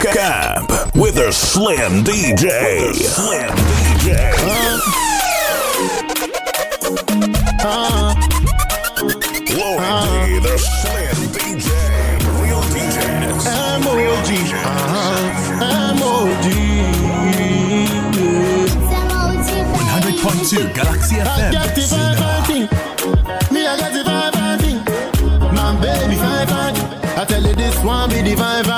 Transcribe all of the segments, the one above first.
Camp with a Slim DJ. Slim DJ. Uh, uh, Lauren uh, D, the Slim DJ. Real DJ. M-O-G. 100.2 Galaxy FM. I got the vibe Me, I got the vibe and thing. My baby vibe and I tell you this one be the vibe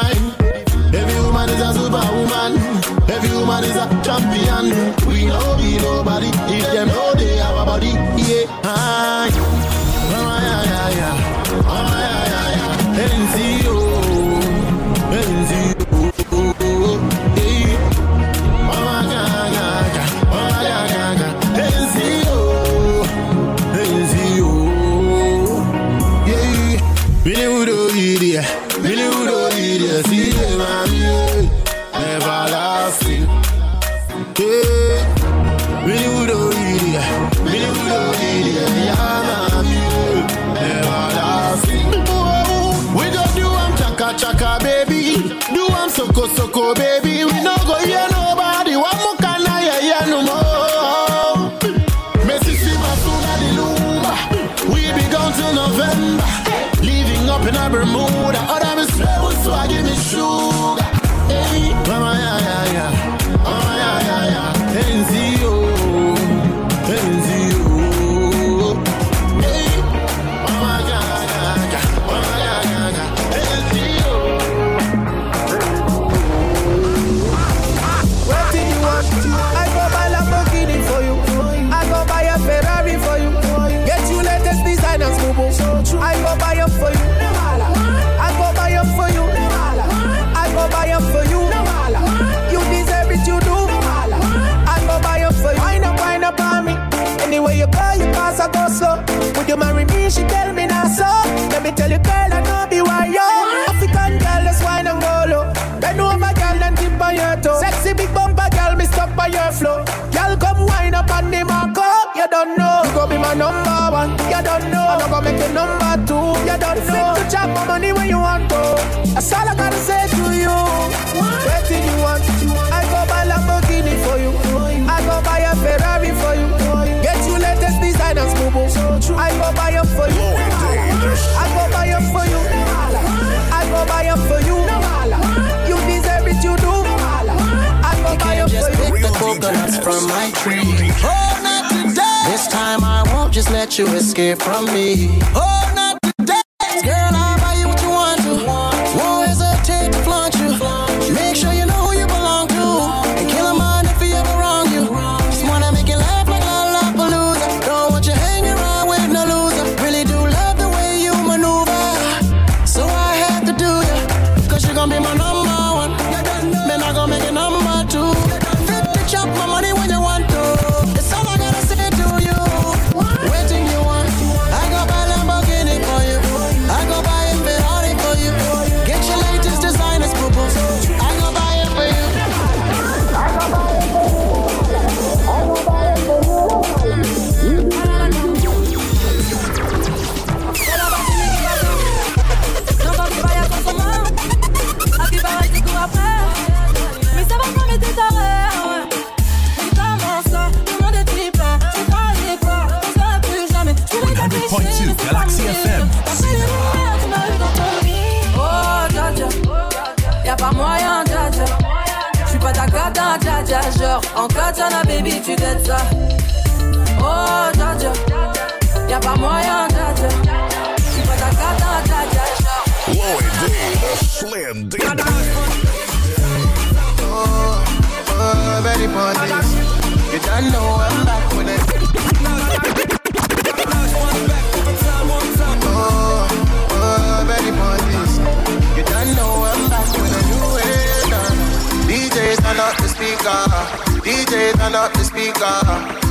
you go be my number one. You don't know. I'm not gonna make you number two. You don't know. Sing to chop my money when you want to. That's all I gotta say to you. What do you want? I go buy Lamborghini for you. I go buy a Ferrari for you. Get you latest designers, boo boo. I go buy them for you. I go buy them for you. I go buy them for you. You deserve it, you do. I go buy them for you. Pick the coconuts from my tree. Oh! let you escape from me. Oh, no.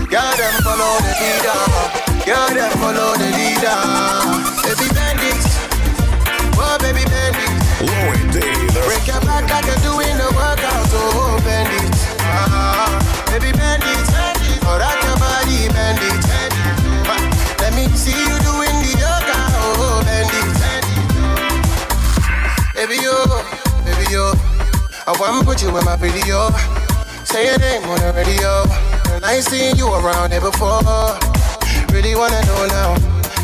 Girl, them follow the leader. Girl, them follow the leader. Baby bandits. Oh, baby bandits. Louis Davis. Break your back like you're doing the workout. Oh, bandits. Ah, baby bandits. bandits. Oh, rock your body, bandits. bandits. Let me see you doing the yoga. Oh, bandits. bandits. Baby, yo. Baby, yo. I wanna put you in my video. Say your name on the radio. And I ain't seen you around here before. Really wanna know now.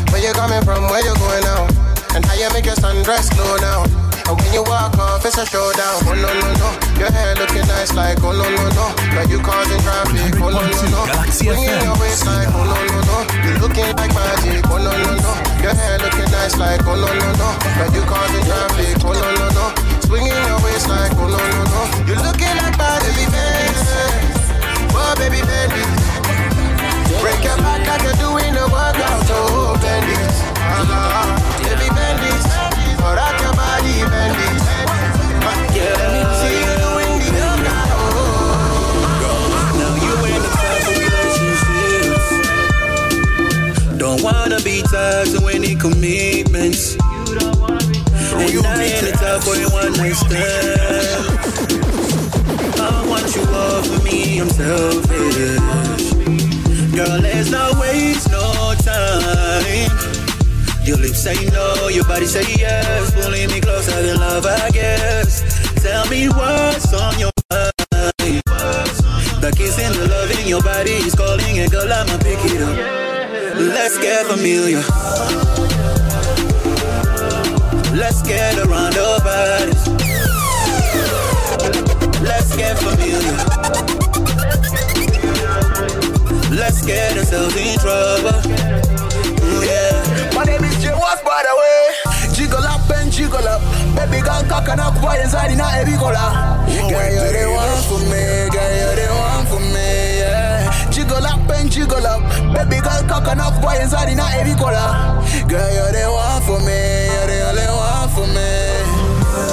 Where you coming from, where you going now? And how you make your sundress glow now. And when you walk off, it's a showdown. Oh no no no, your hair looking nice like oh no no no. But you causing traffic. Oh no no no, swinging your waist like oh no no no. You looking like magic. Oh no no no, your hair looking nice like oh no no no. But you causing traffic. Oh no no no, swinging your waist like oh no no no. You looking like baby. Oh, baby, bend it. Break your back like you're doing a workout. Oh, bend it. Uh-huh. Baby, bend it. Or rock your body, bend it. Yeah, let me see you doing the yoga. Now you in the type of. Don't wanna be tied to any commitments. And I ain't the type for a one night stand. I want you all for me, I'm selfish. Girl, let's not waste no time. Your lips say no, your body say yes. Pulling me closer than love, I guess. Tell me what's on your mind. The kissing, the loving, your body is calling, and girl, I'ma pick it up. Let's get familiar. Let's get around our bodies. Let's get familiar. Let's get ourselves in trouble. Mm, yeah. My name is Jay What's by the way. Jiggle up and jiggle up. Baby girl cock and up why inside in a heavy color. Girl, you're the one for me. Girl, you're the one for me. Yeah. Jiggle up and jiggle up. Baby girl cock and up why inside in a heavy color. Girl, you're the one for me. You're the only one for me.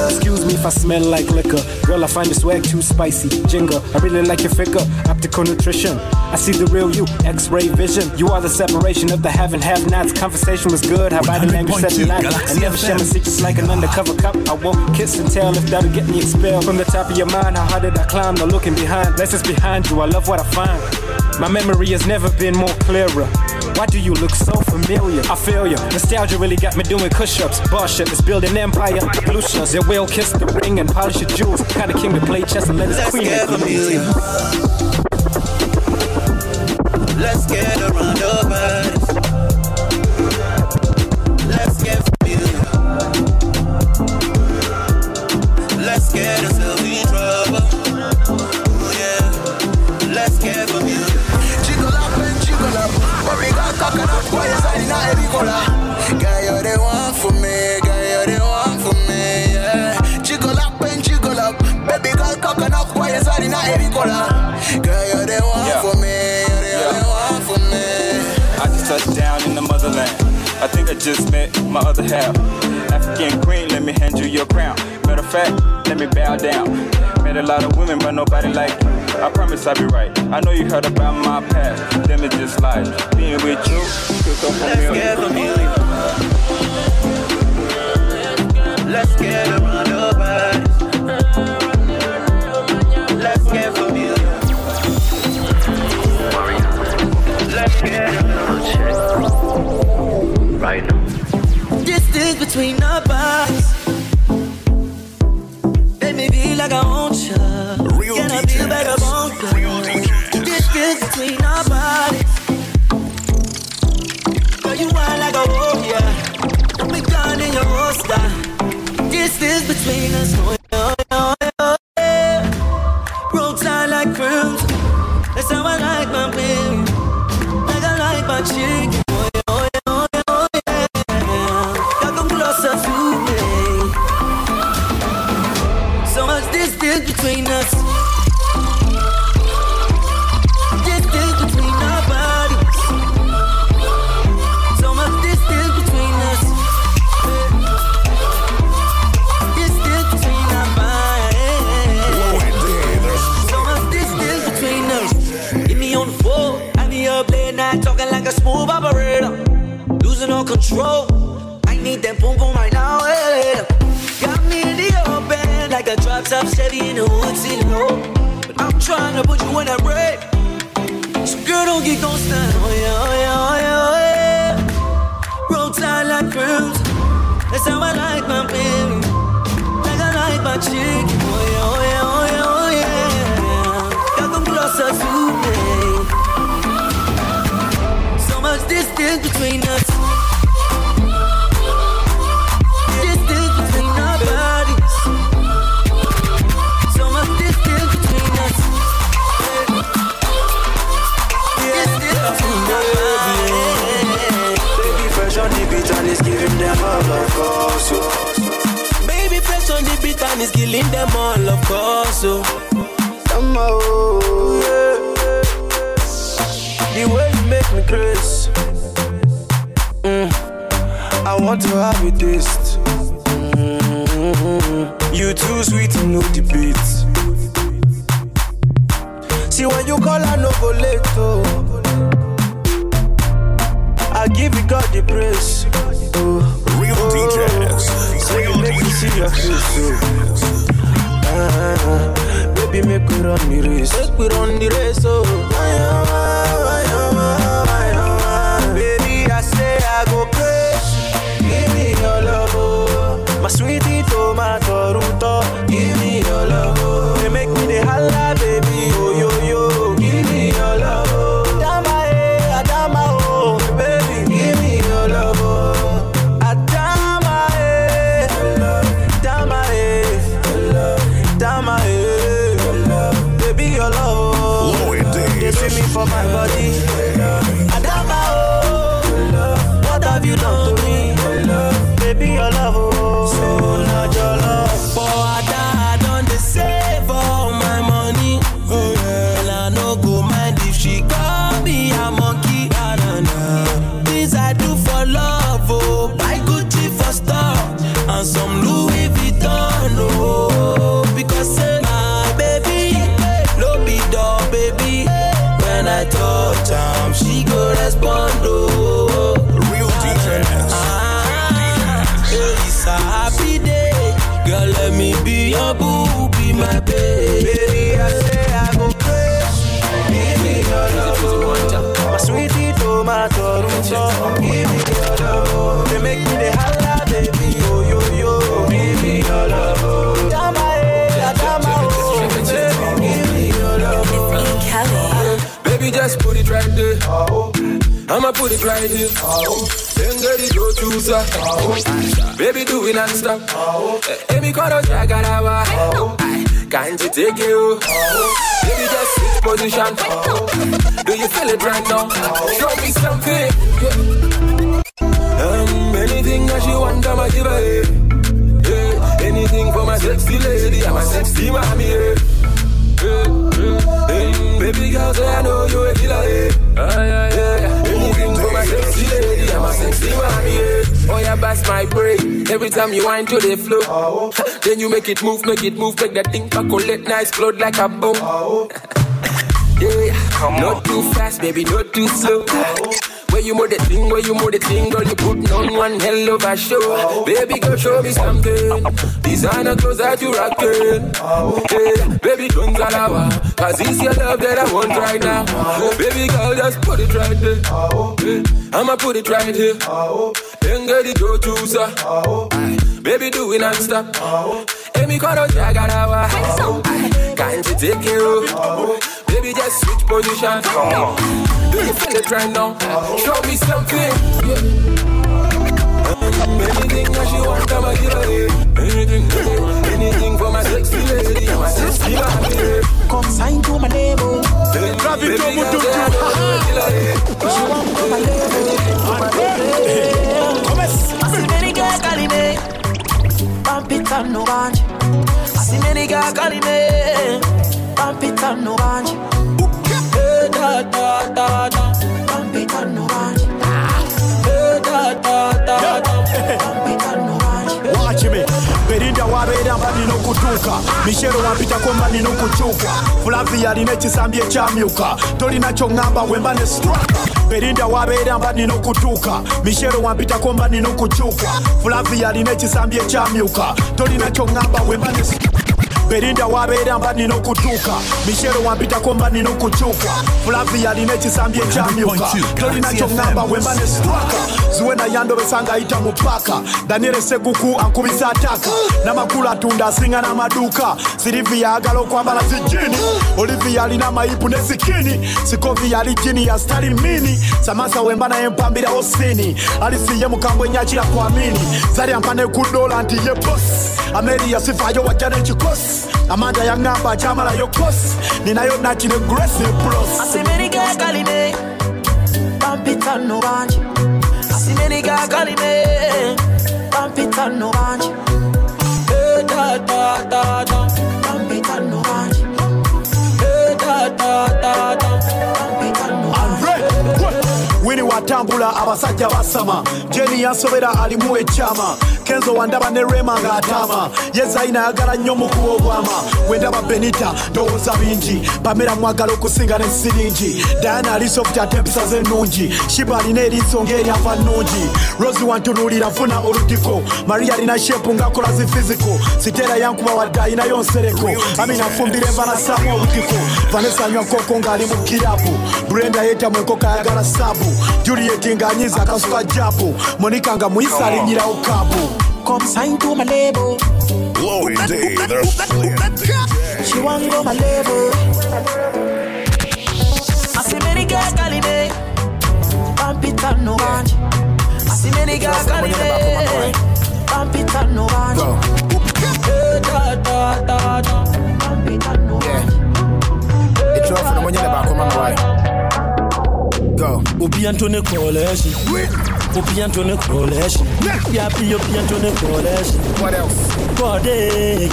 Excuse me if I smell like liquor. Girl, I find your swag too spicy. Jingle, I really like your figure. Optical nutrition. I see the real you, X-ray vision. You are the separation of the have and have nots. Conversation was good. How about the name you said 100.2 tonight? I never share my secrets like an undercover cop. I won't kiss and tell if that'll get me expelled from the top of your mind. How hard did I climb? No looking behind. Lessons behind you. I love what I find. My memory has never been more clearer. Why do you look so familiar? I feel you. Nostalgia really got me doing push-ups. Boss shit, let's build an empire. Shots, they will kiss the ring and polish your jewels. Kind of king to play chess and let his Let's queen get familiar. Let's get around our fact, let me bow down. Met a lot of women, but nobody like you. I promise I'll be right. I know you heard about my past. Them is just lies. Being with you, feel so Let's get familiar. familiar. Let's get around our bodies. Let's get familiar. Let's get Right now. Distance between our like I want you. Real Can I feel like I want you? Distance between our bodies. Girl, you want like a warrior. Don't be gone in your holster. Distance between us. Distance between us. Distance between our bodies. So much distance between us. Distance between our. So much distance between us. Me on the floor, up late night talking like a smooth operator. Losing all control. that drop top Chevy in the woods, you know. But I'm trying to put you in a break. So girl, don't get gon' stand. Oh yeah, oh yeah, oh yeah, oh yeah. Roll tide like cruise. That's how I like my baby. Like I like my chick. Oh yeah, oh yeah, oh yeah, oh yeah. Got them come closer to me. So much distance between us. Is killing them all, of course. Oh. Yeah. The way you make me crazy. Mm. I want to have a taste. Mm. You too sweet to no debate. See when you call, I no go late. Oh. I give you God the praise. Oh. Ah, baby, make we run the race. Make we run the race. Oh. Baby, I say I go crazy. Give me your love, oh. My sweetie tomato ruto. My baby. Baby, I say I go crazy. Give me your love. My sweetie tomato ruto. Give me your love. They make me the holla, baby, oh yo yo. Give me your love. Adama, eh, Adama, oh. Baby, give me your love, oh. Baby, just put it right there. I'ma put it right here. Then get it, go choose her. Baby, do it non-stop. Eh, Baby, call out Jagarawa. Can't you take it? oh? Baby, just switch position. Do you feel it right now? Show me something. Um, anything that you want, I'ma give her. eh. Yeah, anything for my sexy lady, I'm a sexy mommy. Yeah. Yeah, yeah. Hey, baby girl, say I know you a killer. Yeah. Ah, yeah, yeah. Sexy mommy. Oh yeah, bust my brain. Every time you wind to the flow, then you make it move, make it move, make that thing percolate, nice, float like a bomb. Yeah, not too fast, baby, not too slow. You move the thing, where you move the thing, girl, you put on one hell of a show. Baby, girl, show me something. Designer clothes that you rockin'. Yeah, baby, don't galawa. Cause it's your love that I want right now. Baby, girl, just put it right there. I'ma put it right here. Then get it, go choose her. Baby, do it non-stop. Amy, call out Jagarawa. Can't you take it, oh? Baby, just switch position. Do you feel it right now? Show me something. Yeah. Anything that she want, I'ma give her it. Anything, anything for my sexy lady, my sexy lady. Come sign to my name. Baby, girl, say I know you kill. She want to my level. I see many girls calling me. Pump it and no bunch. I see many girls calling me. Pump it and no bunch. Hey, da da da da. No bunch. Hey, da da da da. No. Watch me. Berinda wabeera mba nina okutuuka mishero wampitako mba fulavi yalina ekisambi ekyamyuka tolina kyoŋŋamba bwe mba ne straka berinda wabeera mba nina okutuuka mishero wampitako mba fulavi yalina ekisambi ekyamyuka tolina kyoŋŋamba bwe mba ne berinda wabeera mba nina okutuuka mishero wampitako mba nina okukyuka fulavi yalina ekisambi ekyamyuka tolina kyoŋŋamba bwe mba ne straka ziwena yandobesa ng'ayita mu paka daniel seguku ankubisa ataka. N'amakulu atunda asinga n'amaduuka sirivi yayagala okwambala zijini olivia alina amayipu ne zikini sikovi yali jini ya stalimini samasa wemba naye mpambirawo sini alisiye mukambwe nyakira kwamini zali ampane ku nti ye bosi ameri yasifayo wajja n'ekikosi amanda yaŋŋamba akyamalayo kosi ninayo naki ne grace bros Asimeniga kalime Pampita no banji Asimeniga kalime Pampita wini abasajja basama. Jeni yansobera alimu ekyama. Kenzo wandaba ne rema ng'ataama ye zaina ayagala nnyo mukuba obwama wendaba benita ndowooza bingi. Pamera mwagala okusinga ne siringi. Diana alisoft ate empisa ze ennungi shiba alina eriiso ng'eryava nnungi. Rosi wantunuulira funa olutiko maria alina shepu ng'akola zi fiziko sitera yankuba wadde ayinayo nsereko amina afumbira enva oludiko vanessa anywa nkoko ng'ali mu kirabu brenda yeetamu enkoko ayagala saabu juliet ng'anyiza akasuka jabu monika nga muyisa alinyirawo kabu Come sign to my label. Chloe D, the Slim DJ. She want go my level. Asimeniga kalime Pampita no banji Asimeniga kalime Pampita no banji Eh, da da da. Da Pampita no It's all for the money back on my boy. Go. Obi Antone Coalition. Obi Antone Coalition. Yapi Obi Antone Coalition. What else? Body.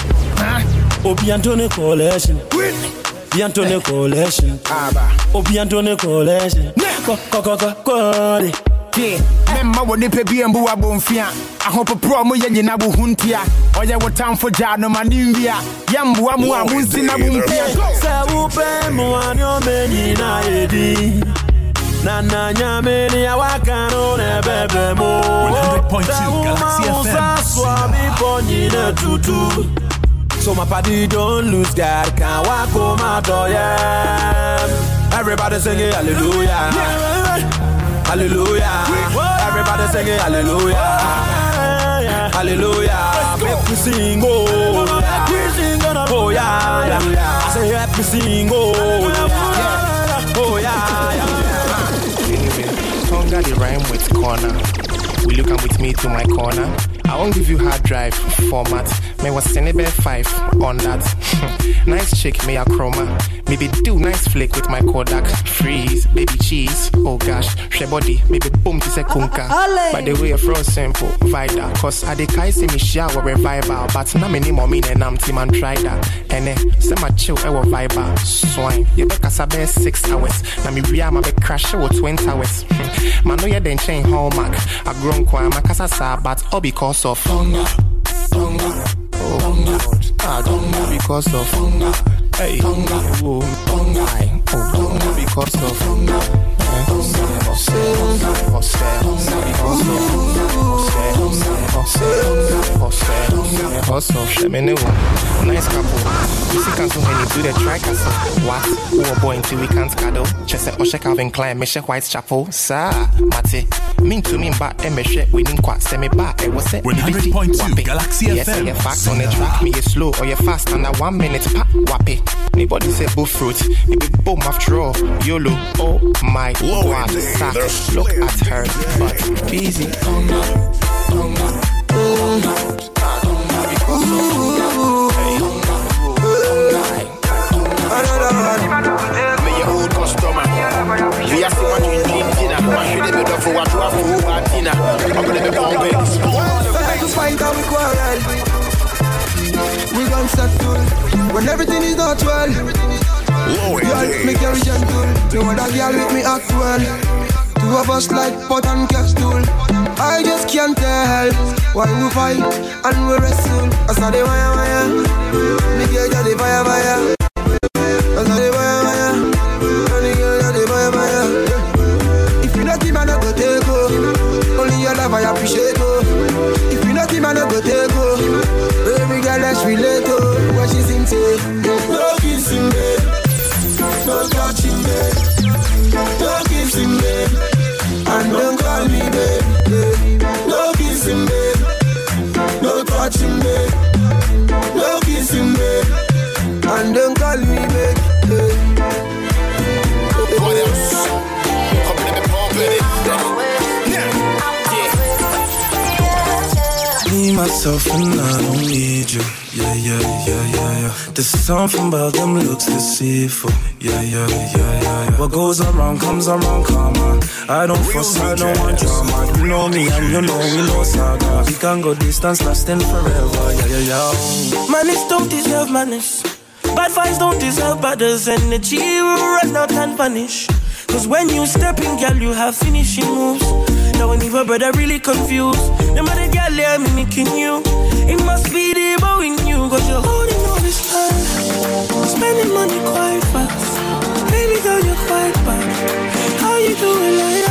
Obi Antone Coalition. Obi Antone Coalition. Obi Antone ko ko. Yeah, memma wɔ nipa bi mbu abɔmfia ahopoporɔ mo yɛ nyina wo ho ntia ɔyɛ wo tamfo gyaa no ma ne nwia yɛmboa mu a monsi na mompia Sɛ wopɛ mmoa ne ɔmɛnyina yɛdi na na nyame ne awaka no na ɛbɛbrɛ mu 100.2 Galaxy FM. so abibɔ nyina tutu So my party don't lose God Can't walk home out oh yeah Everybody singing hallelujah Hallelujah Everybody singing hallelujah Hallelujah Make we sing oh yeah. Oh yeah, yeah. I say help me sing oh yeah. Oh yeah, yeah. Tonga the rhyme with corner. Will you come with me to my corner? I won't give you hard drive format. May was Senebe 5 on that. nice chick, may a chroma. Maybe do nice flick with my Kodak. Freeze, baby cheese. Oh gosh, she body. Maybe boom to say kunka. By the way, fro simple, vida. Cause I de kai see me shower revival. But na many more mean and I'm team and try that. And eh, say my chill, ewo viber. Swine. You be kasabe six hours. Na me ria ma be crash with 20 hours. Man, no, you then chain hallmark. I grown kwa makasasa, but all because of hunger. Hunger. Oh, God. Ah, hunger because of hunger. Hey, hunger. Oh, hunger. Aye. Oh, hunger because of hunger. Eh, hustle, hustle, shemene. Nice couple. You see, cancel when you do the try castle. What? Who a boy until we can't cuddle? Chese Oshe Calvin Klein, Meshe Whitechapel. Sir, Mate. Mean to me, but Emeshe, we didn't quite send me back. It was it. 100.2 Galaxy yes, FM. Yes, fact on the track. Me is slow or you fast under one minute. Pa, wappy. Anybody say bull fruit. Maybe boom after all. YOLO. Oh my god. Sack. Look at her. But busy. Oh me your old oh customer. Oh we are when everything is not well. Girl, me carry gentle. No other girl with me act well. Two of us like pot and capsule. I just can't tell why we fight and we wrestle. I saw the wire wire. Me girl got the fire fire. I saw the touching, babe. No kissing, babe. And don't call me, babe. Eh. What else? Come let me pump Me, myself, and I don't need you. Yeah, yeah, yeah, yeah, yeah. There's something about them looks deceitful. Yeah, yeah, yeah, yeah, yeah. What goes around comes around, come on. I don't fuss, I don't want drama. You know me and you know we know saga. We can go distance, lasting forever. Yeah, yeah, yeah. Manners don't deserve manners. Bad vibes don't deserve badders. Energy will run out and vanish. Cause when you step in, girl, you have finishing moves. Now when even brother really confused. The mother girl, they are mimicking you. It must be the bow in you. Cause you're holding all this time. Spending money quite fast. Baby girl, you're quite bad. How you doing like?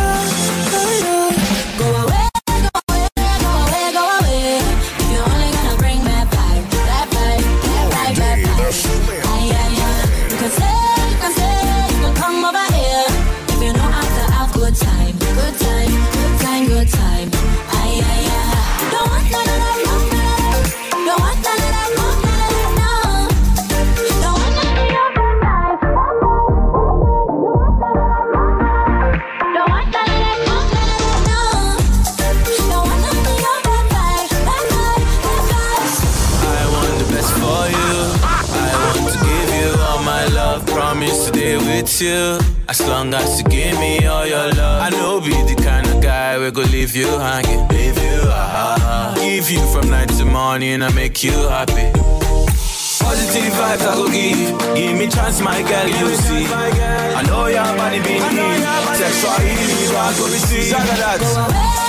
Promise to stay with you. As long as you give me all your love. I know be the kind of guy we go leave you hanging. Leave you, ah, Give you from night to morning and make you happy. Positive vibes I go give. Give me chance, my girl, you see. I know your body being need. Sexual healing, I go receive. Saga that.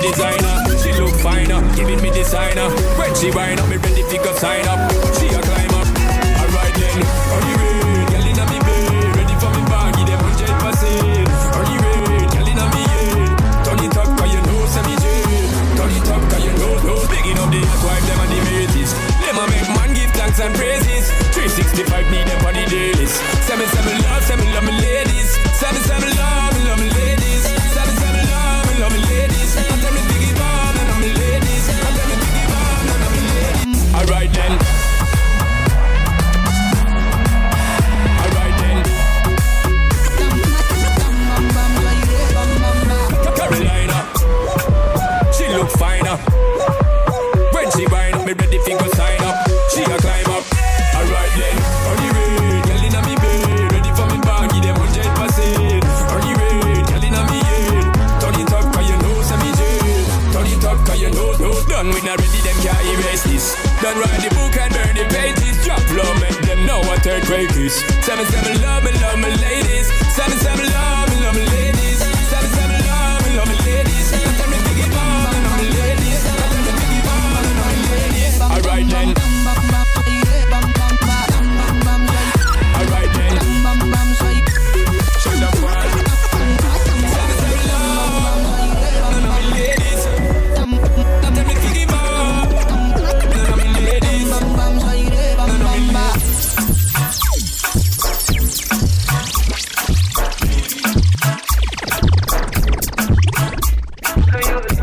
Designer, she look finer, giving me designer. When she wind up, me ready to go sign up.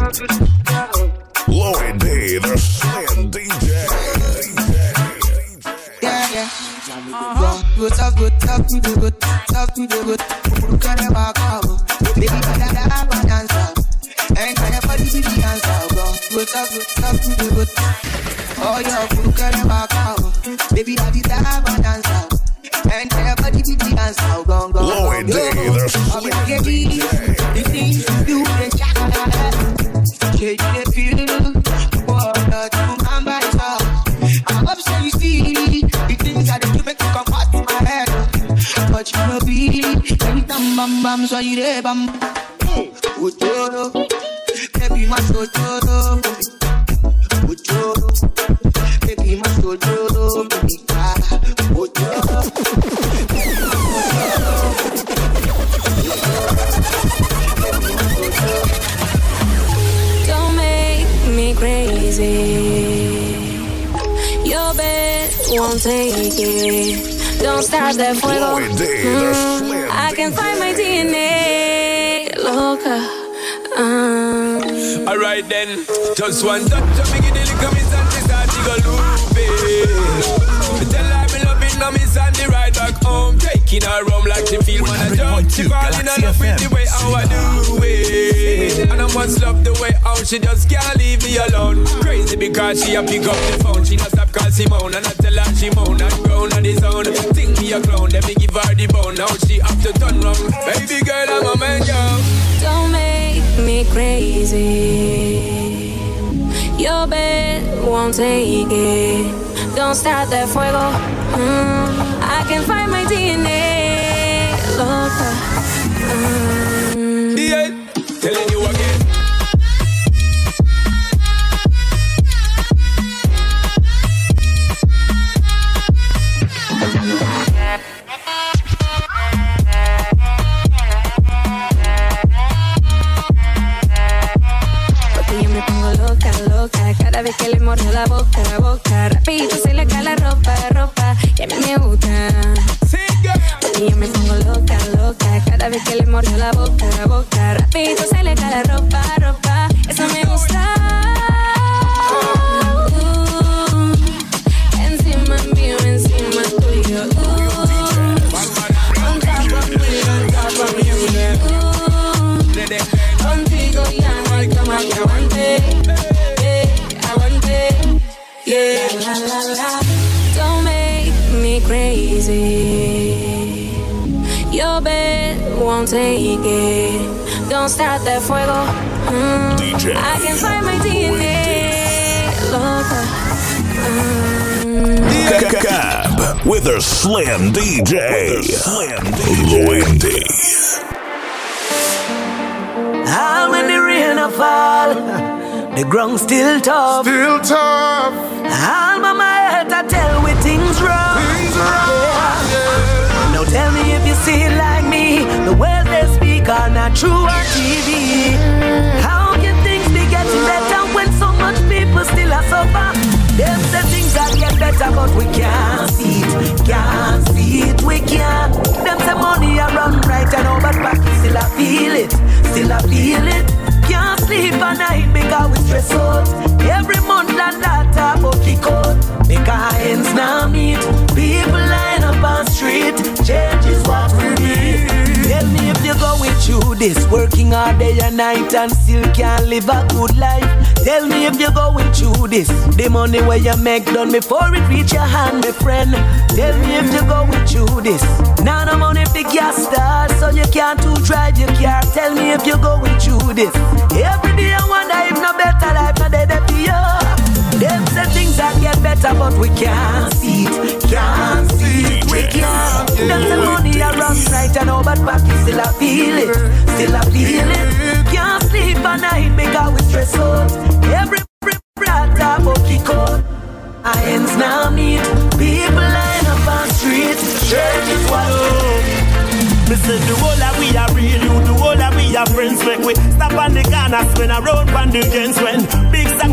Lloyd B, the Slam DJ. Yeah, yeah. Good good good, good. Baby, but I have a dancer. Ain't trying for body be the answer, go. Good, good, good, good, good. Oh. Baby. And everybody go. Lloyd the I'm gonna Bam bam so you bam. Baby my baby my. Don't make me crazy. Your bed won't take it. Don't start that fuego. Mm, I can find my DNA. Loca. Um, Alright then, just one touch of me, give the liquor, me and she start to go loop it. Tell her me love it, now me send the ride back home. Taking her home like she feel when I jump. She falling in love with the way how I do it. And I must love the way how she just can't leave me alone. Because she a pick up the phone. She stop call Simone and I tell her she moan and on the zone. Think me a let me give her the bone. Now she have to turn. Baby girl, I'm a man, yo. don't make me crazy. Your bed won't take it. Don't start that fuego. Mm, I can find my DNA. Loca. Um, Cada vez que le mordo la boca, la boca Rapidito se le cae la ropa, ropa Y a mí me gusta. Porque yo. Me pongo loca, loca Cada vez que le mordo la boca, la boca Rapidito se le cae la ropa, ropa Eso me gusta crazy Your bed won't take it Don't start that fuego Mm, DJ. I can find my DNA Loca Mm. Cab with a Slam DJ. Slam DJ. Lloyd D. Ah, when the rain a fall, the ground still tough. Still tough. All my head are true on TV. How can things be getting better when so much people still are suffer? Them say things that get better, but we can't see it. Can't see it, we can't. Them say money are run right and but back still I feel it. Still I feel it. Can't sleep at night because we stress out. Every month and that talk about kick out. Make our hands now meet. People line up on street. Change is what we need. Tell me if you're going through this, working all day and night and still can't live a good life. Tell me if you're going through this, the money where you make done before it reach your hand, my friend. Tell me if you're going through this. Now no money for gas start, so you can't to drive your car. Tell me if you're going through this. Every day I wonder if no better life, no dead for you. Them say things that get better, but we can't see it. Can't see it, we can't. Them say money around right and all, but back you still I feel it. Still I feel it. Can't sleep at night because we stress out. Every brat about kick out. Our hands now meet. People line up on street. Church is what Me say the whole of we are real, you the whole of we are friends. Make we stop on the corner, spin around on the gens when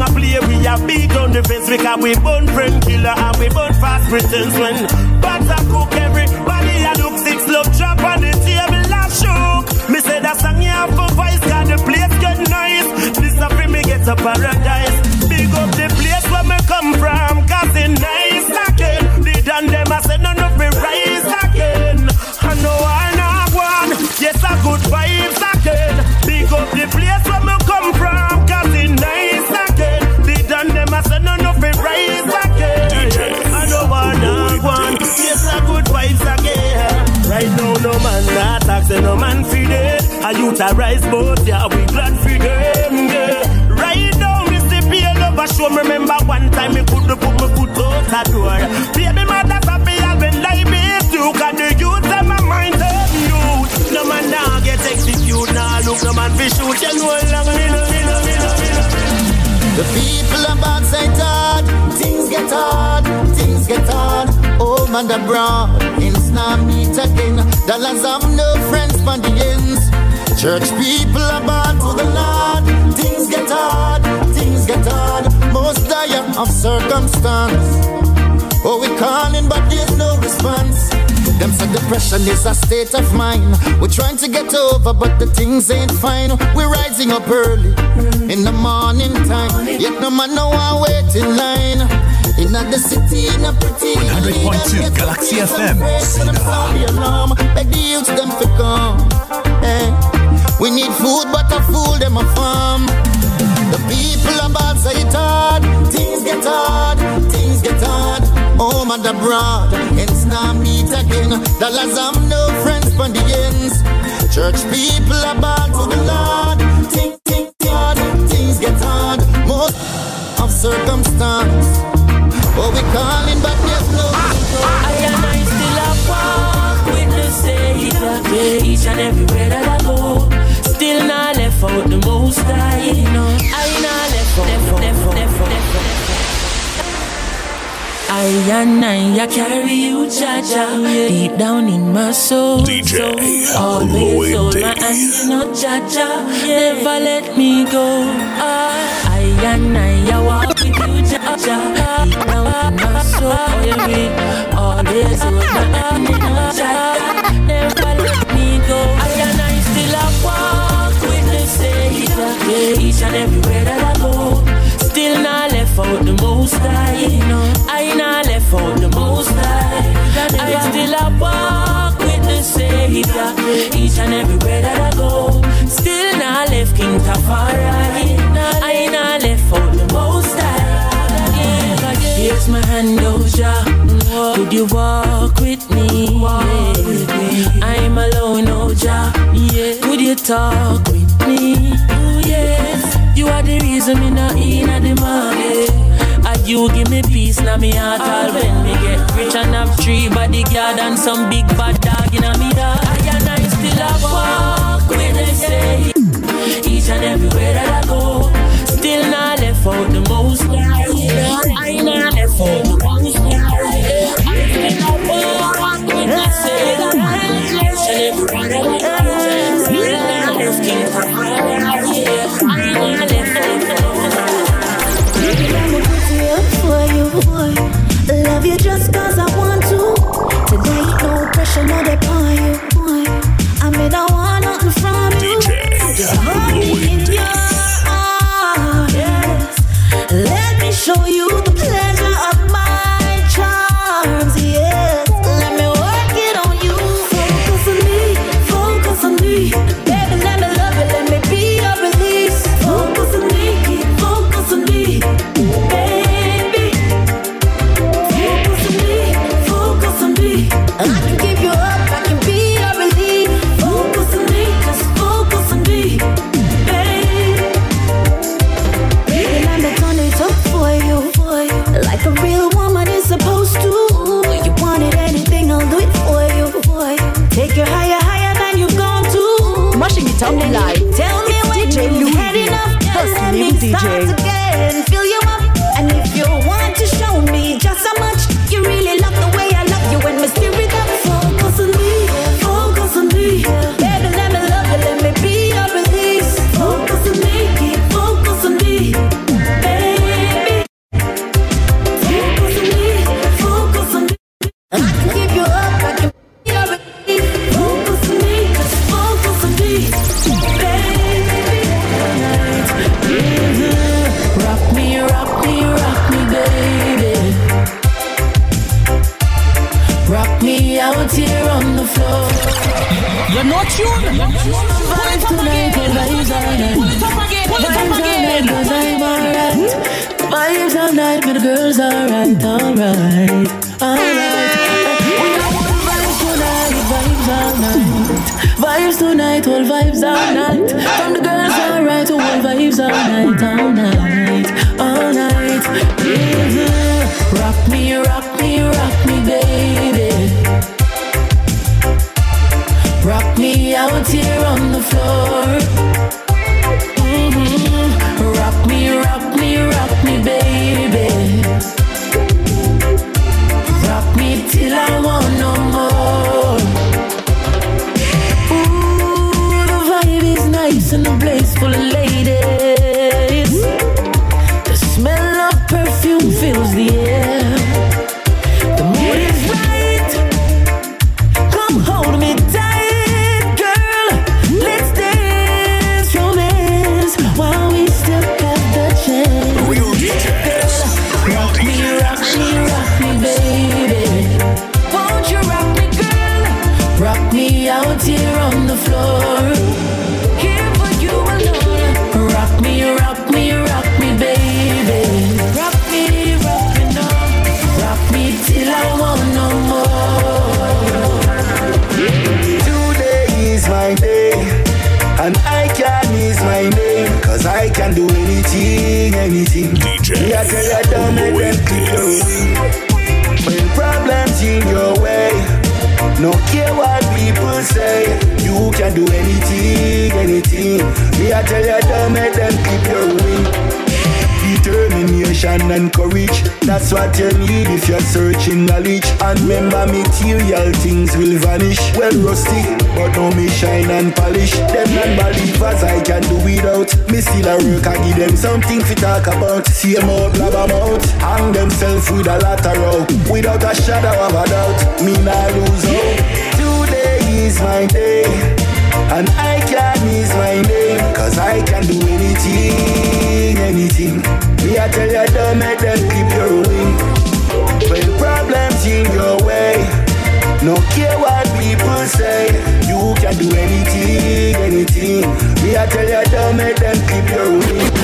a play, we are big on the fence because we born friend killer and we born fast pretense when pots a cook everybody a look six love trap on the table a shook. Me say that song you have for voice, cause the place get nice. This a me get a paradise. Big up the place where me come from, cause it nice again. The done them I say none of me rise again. I know I know one, yes a good vibes again. Big up the place where me come from, right now, no man not tax and no man feed it. A youth a rise both, yeah, we glad for them, yeah. Right now, Mr. see pay show me Remember one time me could put me foot out the door. Baby mother, happy, I've been like this too. Got the youth and my mind up youth. No man now get executed, now nah, look, no man be shoot. You know, long, little, little, little, little. The people are bad side hard, things get hard, things get hard. Oh, Home and abroad, ends now meet again. Dollars have no friends for the ends. Church people are bad to the Lord. Things get hard, things get hard. Most dire of circumstance. Oh, we calling, but there's no response. Them say depression is a state of mind. We're trying to get over, but the things ain't fine. We're rising up early in the morning time. Yet no man no one wait in line. In the city, in a pretty 100.2 Galaxy FM. Alarm. Beg the youths them to come. Hey. We need food, but a fool them a farm. The people are bad, say it hard. Things get hard, things get hard. Oh, Home and abroad, ends now meet again. Dollars have no friends from the ends. Church people are bad to the Lord. Things, things hard, things get hard. Most of circumstance. Oh, we calling, but there's no I and I still a walk with the Savior. Each and everywhere that I go. Still not left out the most high. No, I not left out, left out, left out, left out. I and I, I carry you, Jaja, deep down in my soul. DJ Always hold my hand, no Jaja, never let me go. Ah, I and I, I walk with you, Jaja, deep down in my soul. Yeah, always hold my hand, no Jaja, never let me go. I and I still a walk with the Savior, each and everywhere that I go. Still not left out the most I not left out the most high. I still a walk with the Savior. Each and everywhere that I go. Still not left King Tafari. I not left for the most high. Yeah, Here's my hand, Oja. Could you walk with me? Yeah. I'm alone, oh, Oja. Yeah. Could you talk with me? Oh, yes. You are the reason me not in at the market. You give me peace now me heart all when me get rich and have three bodyguard and some big bad dog in a me dog. I and I still a walk with the say each and everywhere that I go. Still not left out the most. I not left out the most just cause I want to. Today, no pressure, no on you. I mean, I want nothing from you. Just hold me in them to talk about. See them all blab about, hang themselves with a row. Without a shadow of a doubt, me not lose hope. Today is my day. And I can is my name, cause I can do anything, anything. Me, I tell you, don't make them keep your wing. When problems in your way, no care what people say, you can do anything, anything. Me, I tell you, don't make them keep your wing.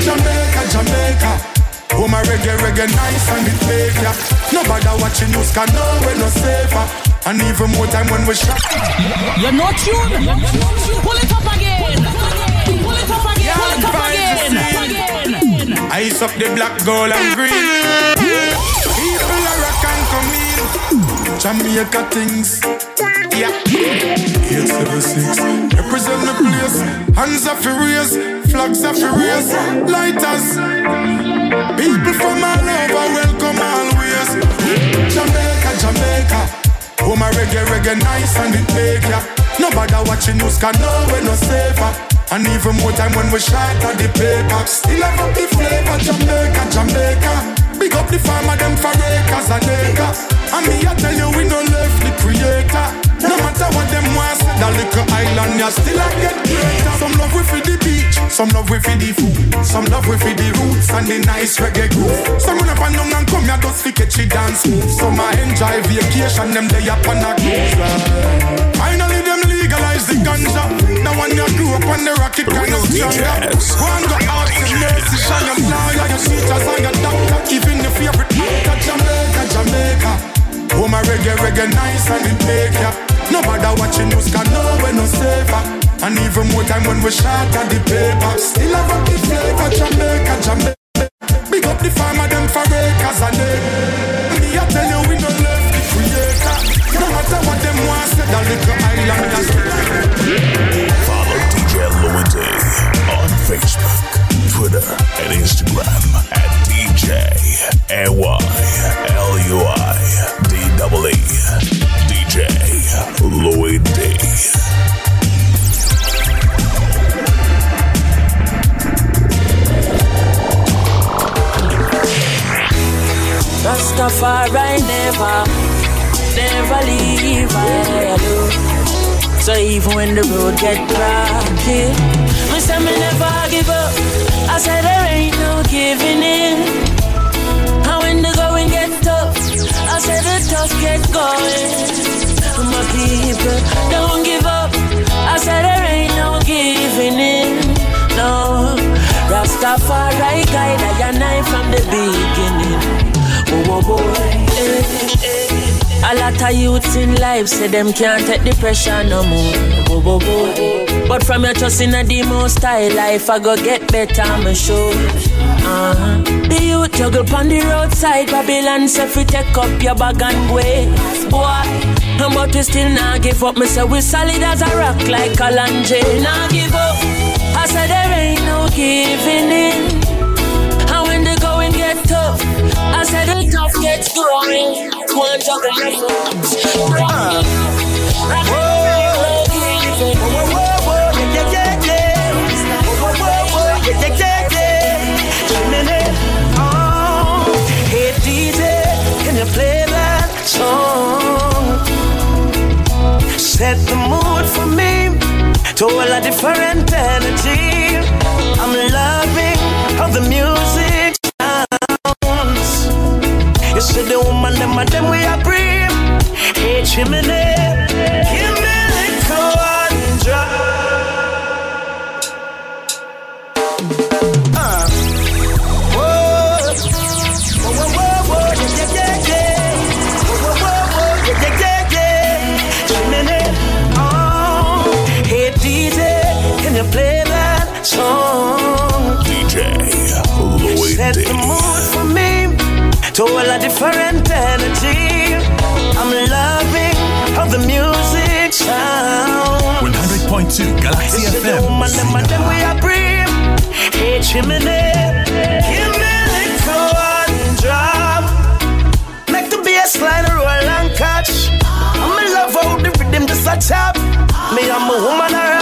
Jamaica, Jamaica. Oh my reggae, reggae nice and it make ya Nobody watching news can know we're no safer And even more time when we shot You're not tuned. Pull it up again. Pull it up again. Pull it up again. Again. Ice up the black, gold and green People are rock and come in Jamaica things Yeah 876 Represent the place. Hands are furious. Flags are furious. Lighters. People from all over Welcome always. Jamaica, Jamaica. Oh my reggae, reggae nice and it make ya. Nobody watching news can know we're no safer. And even more time when we shot at the paper. Still have up the flavor Jamaica, Jamaica. Big up the farmer them for acres and acres And me I tell you we no left the creator No matter what them want say That little island ya still a get greater Some love we for the beach Some love we for the food. Some love we for the roots and the nice reggae groove. Some run up and down and come here just for catchy dance move. Some a enjoy vacation them day up on a cruise Finally them legalize the ganja. Now when you grew up on the rocket kind of Go and go out to mercy Shine your lawyer, your teachers and your doctor. Even your favorite actor Jamaica, Jamaica. Oh my reggae, reggae nice and it make ya Nobody watching news can know we're no safer. And even more time when we shot at the paper. Still have up the flavor Jamaica, Jamaica. Big up the farmer them for acres and acres Me I tell you we no left the creator. No matter what them want say That little island has Follow DJ D on Facebook, Twitter, and Instagram at DJ A-Y-L-U-I D-double-E DJ Louis D. Rastafari never, never leave I do. So even when the road get rocky, me say me never give up. I said there ain't no giving in. And when the going get tough, I said the tough get going to my people. Don't give up. I said there ain't no giving in. No. Rastafari guide I and I from the beginning. Oh, oh, boy. A lot of youths in life say them can't take the pressure no more. Oh, oh, oh. But from your trust in a demo style life, I go get better, I'm sure. Uh-huh. The youth juggle on the roadside, Babylon say fi take up your bag and way. Boy, but we still not give up. Me say we solid as a rock like a lange. Not give up. I say there ain't no giving in. And when the going get tough, I say the tough gets growing. One juggle. Uh. All a different energy. I'm loving how the music sounds. You see the woman, them and them we are brave. Hey, chimney. to all a different energy. I'm loving how the music sounds. 100.2 Galaxy it's FM. The woman, the man, that we are brim. Hey, chimney. Give me a little one drop. Make the bass line roll and catch. I'm in love how the rhythm just a chop. Me, I'm a woman around.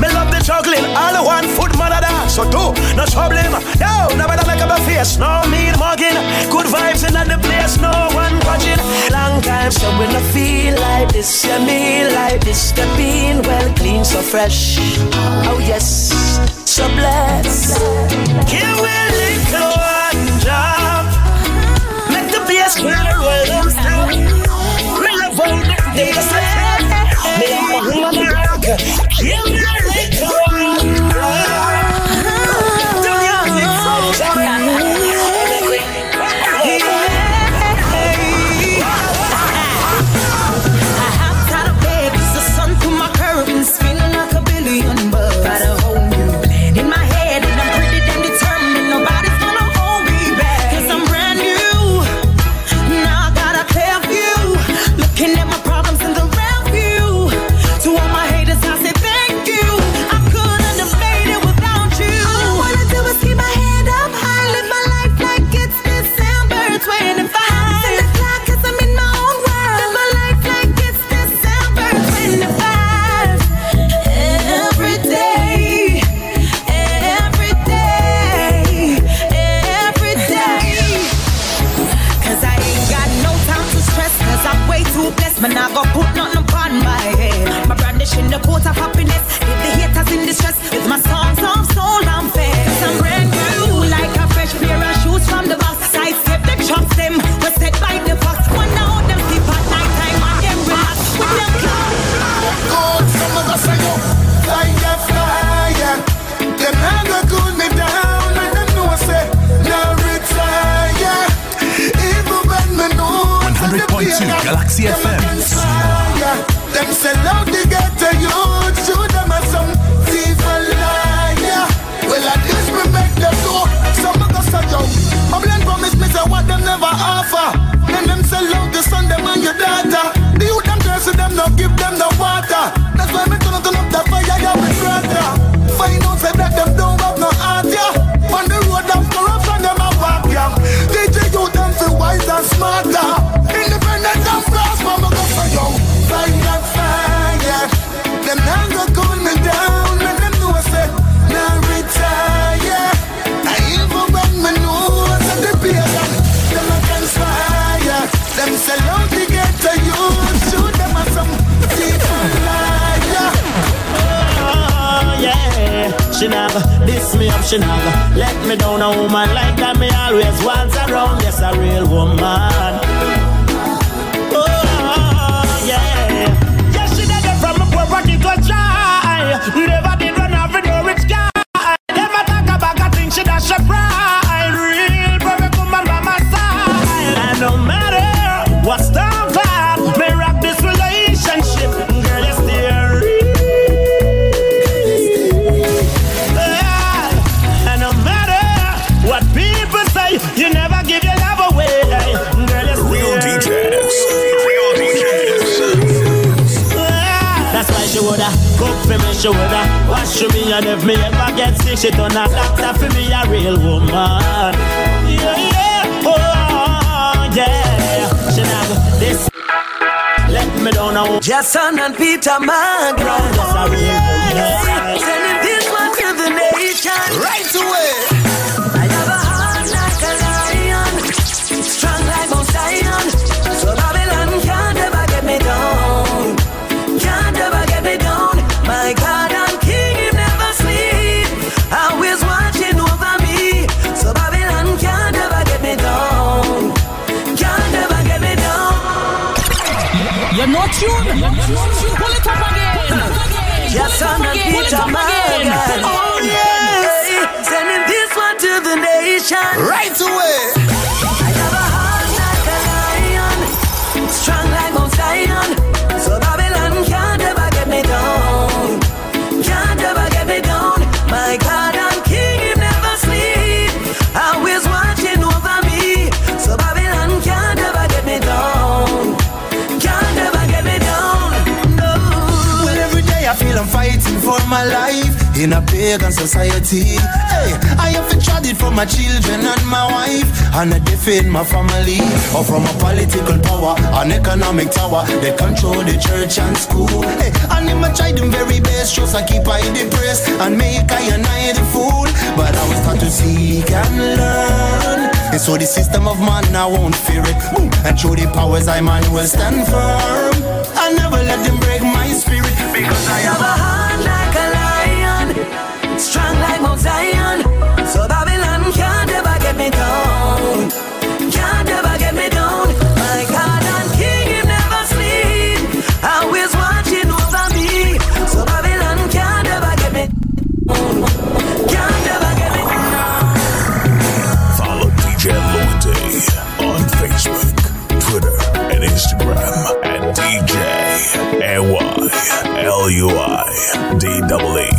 me love the juggling, all one foot mother So do, no problem, no, never make up a face, no need mugging. Good vibes in the place, no one watching. Long time, so we no feel like this, yeah, me like this. The bean well clean, so fresh. Oh yes, so blessed. Here we little one job, Make the place clear where I'm from. Bring a vote, she never let me down. A woman like that me always wants around. Yes, a real woman. Cook for me, she woulda wash for me, and if me ever get sick, she turn a doctor for me, a real woman. Yeah, yeah, oh yeah. She not go this. Let me down now. Jason and Peter Magro. Just a real woman. Sending this one to the nation. Right away. In a pagan society. Hey, I have to trade it for my children and my wife, and I defend my family. Or from a political power, an economic tower, they control the church and school. Hey, and I try them very best, just I keep I depressed and make I and I the fool. But I was taught to seek and learn. And so the system of man, I won't fear it. And through the powers I man will stand firm. I never let them break my spirit because I have a D.